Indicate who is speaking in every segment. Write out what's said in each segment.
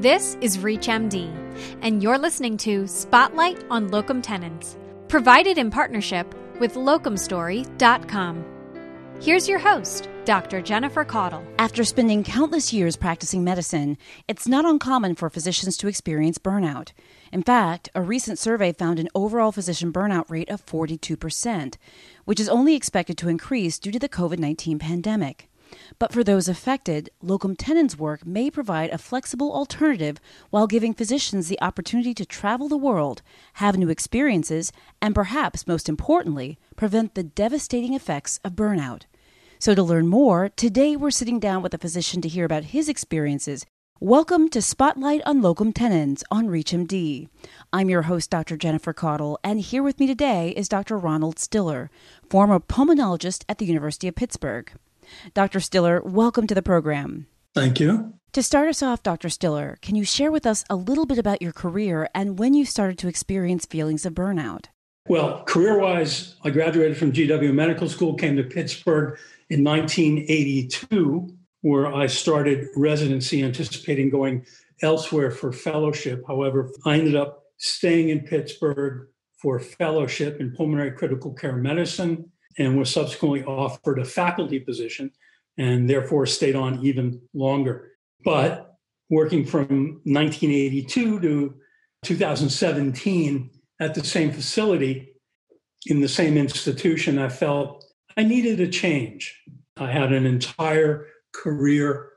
Speaker 1: This is ReachMD, and you're listening to Spotlight on Locum Tenens, provided in partnership with locumstory.com. Here's your host, Dr. Jennifer Caudle.
Speaker 2: After spending countless years practicing medicine, it's not uncommon for physicians to experience burnout. In fact, a recent survey found an overall physician burnout rate of 42%, which is only expected to increase due to the COVID 19 pandemic. But for those affected, locum tenens work may provide a flexible alternative while giving physicians the opportunity to travel the world, have new experiences, and perhaps most importantly, prevent the devastating effects of burnout. So, to learn more, today we're sitting down with a physician to hear about his experiences. Welcome to Spotlight on Locum Tenens on ReachMD. I'm your host, Dr. Jennifer Caudle, and here with me today is Dr. Ronald Stiller, former pulmonologist at the University of Pittsburgh. Dr. Stiller, welcome to the program.
Speaker 3: Thank you.
Speaker 2: To start us off, Dr. Stiller, can you share with us a little bit about your career and when you started to experience feelings of burnout?
Speaker 3: Well, career wise, I graduated from GW Medical School, came to Pittsburgh in 1982, where I started residency, anticipating going elsewhere for fellowship. However, I ended up staying in Pittsburgh for fellowship in pulmonary critical care medicine and was subsequently offered a faculty position and therefore stayed on even longer. But working from 1982 to 2017 at the same facility in the same institution, I felt I needed a change. I had an entire career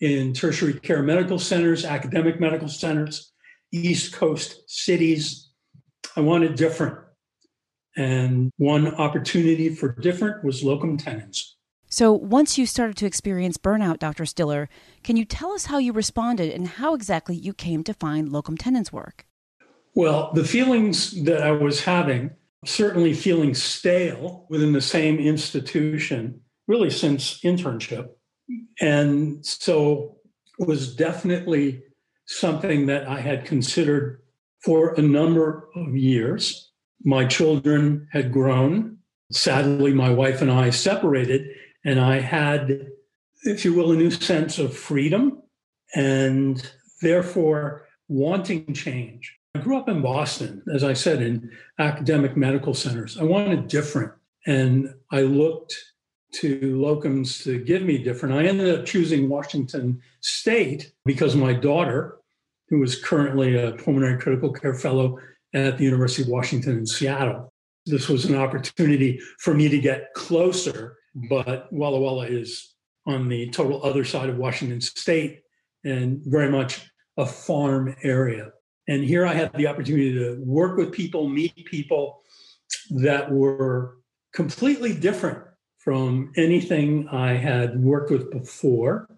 Speaker 3: in tertiary care medical centers, academic medical centers, East Coast cities. I wanted different. And one opportunity for different was locum tenens.
Speaker 2: So, once you started to experience burnout, Dr. Stiller, can you tell us how you responded and how exactly you came to find locum tenens work?
Speaker 3: Well, the feelings that I was having, certainly feeling stale within the same institution, really since internship. And so was definitely something that I had considered for a number of years. My children had grown. Sadly, my wife and I separated, and I had, if you will, a new sense of freedom and therefore wanting change. I grew up in Boston, as I said, in academic medical centers. I wanted different, and I looked to locums to give me different. I ended up choosing Washington State because my daughter, who is currently a pulmonary critical care fellow at the University of Washington in Seattle. This was an opportunity for me to get closer, but Walla Walla is on the total other side of Washington state and very much a farm area. And here I had the opportunity to work with people, meet people that were completely different from anything I had worked with before.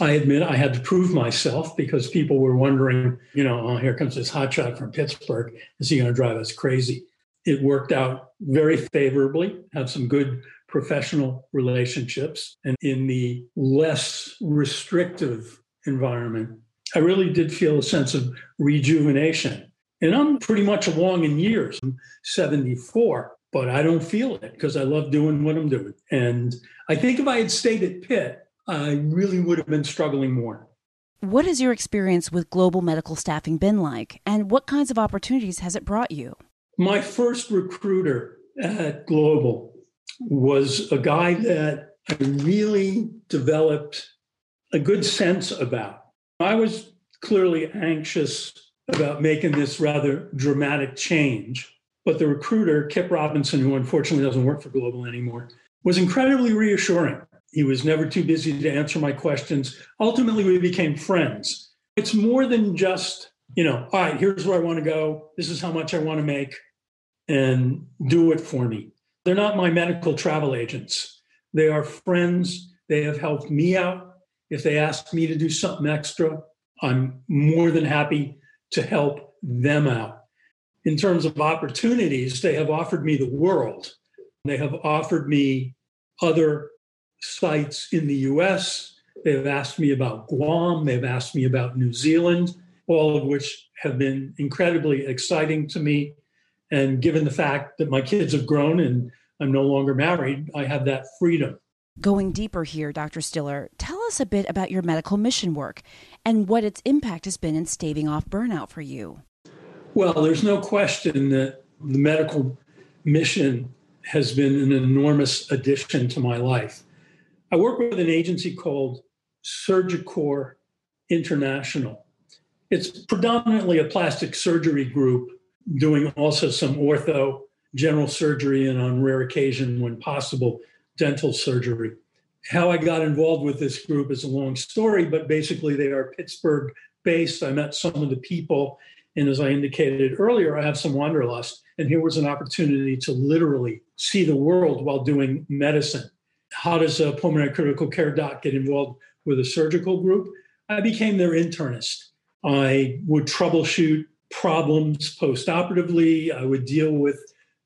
Speaker 3: I admit I had to prove myself because people were wondering, you know, oh, here comes this hotshot from Pittsburgh. Is he going to drive us crazy? It worked out very favorably, had some good professional relationships. And in the less restrictive environment, I really did feel a sense of rejuvenation. And I'm pretty much along in years. I'm 74, but I don't feel it because I love doing what I'm doing. And I think if I had stayed at Pitt, I really would have been struggling more.
Speaker 2: What has your experience with global medical staffing been like, and what kinds of opportunities has it brought you?
Speaker 3: My first recruiter at Global was a guy that I really developed a good sense about. I was clearly anxious about making this rather dramatic change, but the recruiter, Kip Robinson, who unfortunately doesn't work for Global anymore, was incredibly reassuring. He was never too busy to answer my questions. Ultimately, we became friends. It's more than just, you know, all right, here's where I want to go. This is how much I want to make, and do it for me. They're not my medical travel agents. They are friends. They have helped me out. If they ask me to do something extra, I'm more than happy to help them out. In terms of opportunities, they have offered me the world. They have offered me other sites in the US. They've asked me about Guam. They've asked me about New Zealand, all of which have been incredibly exciting to me. And given the fact that my kids have grown and I'm no longer married, I have that freedom.
Speaker 2: Going deeper here, Dr. Stiller, tell us a bit about your medical mission work and what its impact has been in staving off burnout for you.
Speaker 3: Well, there's no question that the medical mission has been an enormous addition to my life. I work with an agency called Surgicorps International. It's predominantly a plastic surgery group doing also some ortho, general surgery, and on rare occasion, when possible, dental surgery. How I got involved with this group is a long story, but basically they are Pittsburgh based. I met some of the people, and as I indicated earlier, I have some wanderlust. And here was an opportunity to literally see the world while doing medicine. How does a pulmonary critical care doc get involved with a surgical group? I became their internist. I would troubleshoot problems postoperatively. I would deal with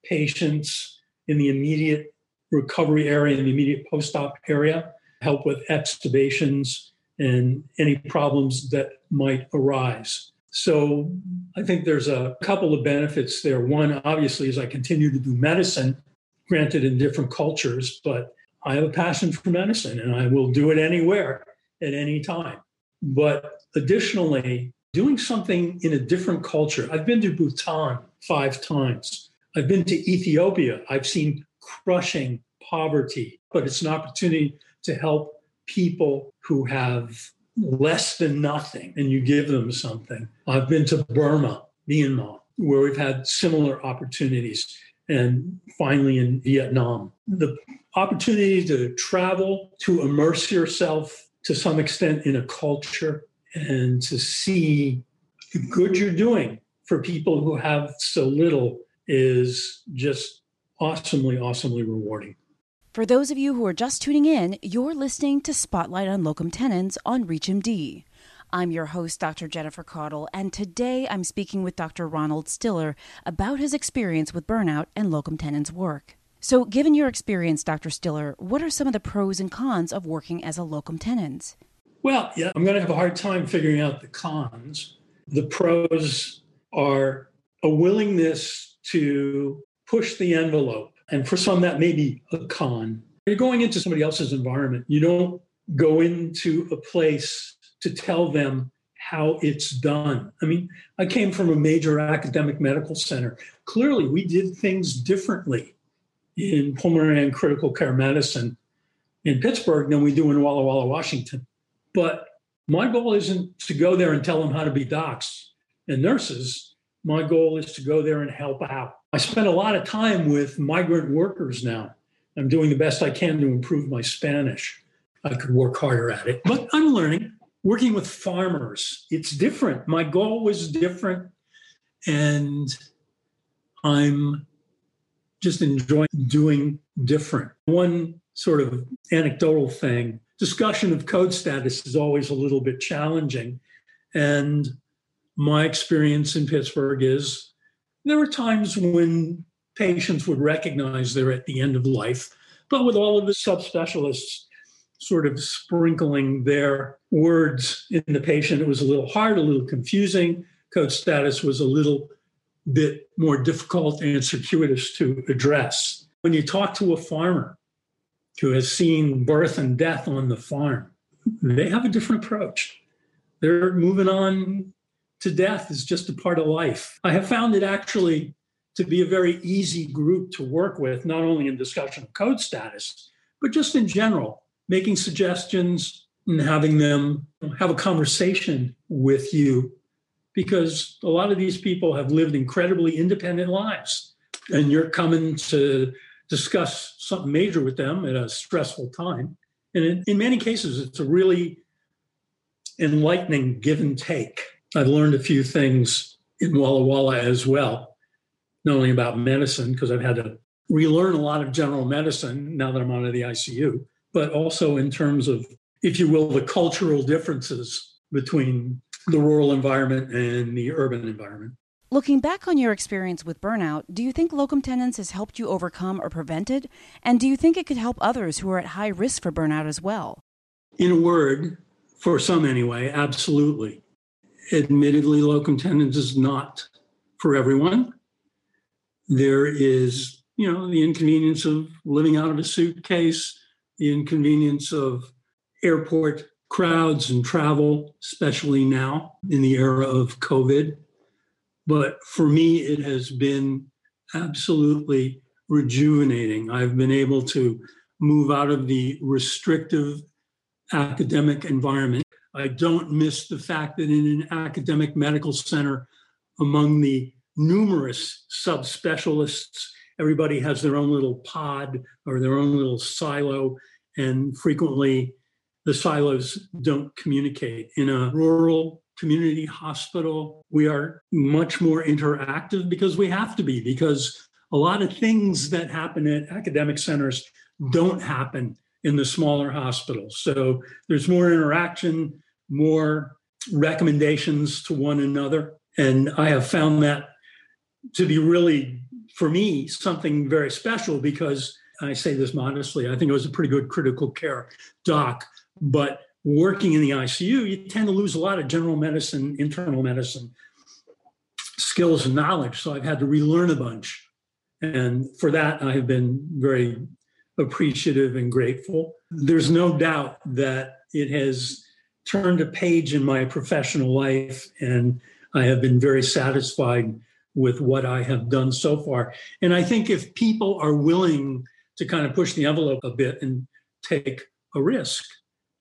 Speaker 3: patients in the immediate recovery area, in the immediate post-op area, help with extubations and any problems that might arise. So I think there's a couple of benefits there. One, obviously, is I continue to do medicine, granted in different cultures, but I have a passion for medicine and I will do it anywhere at any time. But additionally, doing something in a different culture. I've been to Bhutan five times. I've been to Ethiopia. I've seen crushing poverty, but it's an opportunity to help people who have less than nothing and you give them something. I've been to Burma, Myanmar, where we've had similar opportunities, and finally in Vietnam. The opportunity to travel, to immerse yourself to some extent in a culture, and to see the good you're doing for people who have so little is just awesomely, awesomely rewarding.
Speaker 2: For those of you who are just tuning in, you're listening to Spotlight on Locum Tenens on ReachMD. I'm your host, Dr. Jennifer Caudle, and today I'm speaking with Dr. Ronald Stiller about his experience with burnout and locum tenens work. So, given your experience, Dr. Stiller, what are some of the pros and cons of working as a locum tenens?
Speaker 3: Well, yeah, I'm going to have a hard time figuring out the cons. The pros are a willingness to push the envelope. And for some, that may be a con. You're going into somebody else's environment. You don't go into a place to tell them how it's done. I mean, I came from a major academic medical center. Clearly, we did things differently in pulmonary and critical care medicine in Pittsburgh than we do in Walla Walla, Washington. But my goal isn't to go there and tell them how to be docs and nurses. My goal is to go there and help out. I spend a lot of time with migrant workers now. I'm doing the best I can to improve my Spanish. I could work harder at it, but I'm learning. Working with farmers, it's different. My goal was different. And I'm just enjoying doing different. One sort of anecdotal thing discussion of code status is always a little bit challenging. And my experience in Pittsburgh is there were times when patients would recognize they're at the end of life, but with all of the subspecialists sort of sprinkling their words in the patient, it was a little hard, a little confusing. Code status was a little bit more difficult and circuitous to address. When you talk to a farmer who has seen birth and death on the farm, they have a different approach. They're moving on to death is just a part of life. I have found it actually to be a very easy group to work with, not only in discussion of code status, but just in general, making suggestions and having them have a conversation with you. Because a lot of these people have lived incredibly independent lives, and you're coming to discuss something major with them at a stressful time. And in, many cases, it's a really enlightening give and take. I've learned a few things in Walla Walla as well, not only about medicine, because I've had to relearn a lot of general medicine now that I'm out of the ICU, but also in terms of, if you will, the cultural differences between the rural environment and the urban environment.
Speaker 2: Looking back on your experience with burnout, do you think locum tenens has helped you overcome or prevent it? And do you think it could help others who are at high risk for burnout as well?
Speaker 3: In a word, for some anyway, absolutely. Admittedly, locum tenens is not for everyone. There is, you know, the inconvenience of living out of a suitcase, the inconvenience of airport crowds and travel, especially now in the era of COVID. But for me, it has been absolutely rejuvenating. I've been able to move out of the restrictive academic environment. I don't miss the fact that in an academic medical center, among the numerous subspecialists, everybody has their own little pod or their own little silo, and frequently the silos don't communicate. In a rural community hospital, we are much more interactive because we have to be, because a lot of things that happen at academic centers don't happen in the smaller hospitals. So there's more interaction, more recommendations to one another. And I have found that to be really, for me, something very special because I say this modestly, I think I was a pretty good critical care doc, but working in the ICU, you tend to lose a lot of general medicine, internal medicine skills and knowledge. So I've had to relearn a bunch. And for that, I have been very appreciative and grateful. There's no doubt that it has turned a page in my professional life, and I have been very satisfied with what I have done so far. And I think if people are willing to kind of push the envelope a bit and take a risk,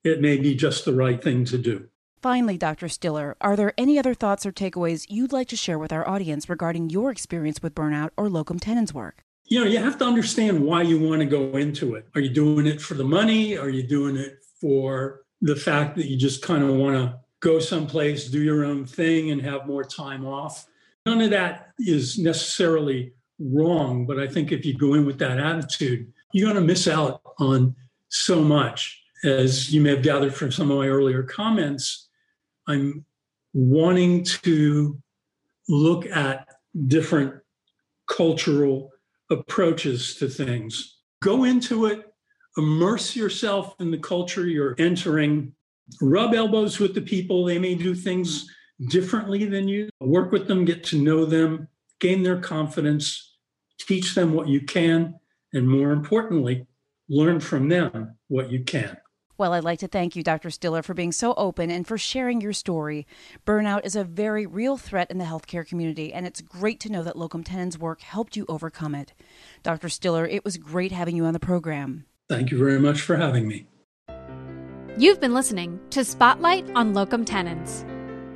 Speaker 3: it may be just the right thing to do.
Speaker 2: Finally, Dr. Stiller, are there any other thoughts or takeaways you'd like to share with our audience regarding your experience with burnout or locum tenens work?
Speaker 3: You know, you have to understand why you want to go into it. Are you doing it for the money? Are you doing it for the fact that you just kind of want to go someplace, do your own thing, and have more time off? None of that is necessarily wrong, but I think if you go in with that attitude, you're going to miss out on so much. As you may have gathered from some of my earlier comments, I'm wanting to look at different cultural approaches to things. Go into it, immerse yourself in the culture you're entering, rub elbows with the people. They may do things differently than you. Work with them, get to know them, gain their confidence, teach them what you can, and more importantly, learn from them what you can.
Speaker 2: Well, I'd like to thank you, Dr. Stiller, for being so open and for sharing your story. Burnout is a very real threat in the healthcare community, and it's great to know that locum tenens work helped you overcome it. Dr. Stiller, it was great having you on the program.
Speaker 3: Thank you very much for having me.
Speaker 1: You've been listening to Spotlight on Locum Tenens.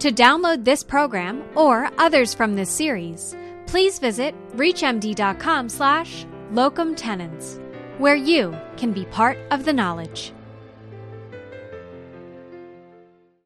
Speaker 1: To download this program or others from this series, please visit reachmd.com slash locum tenens, where you can be part of the knowledge.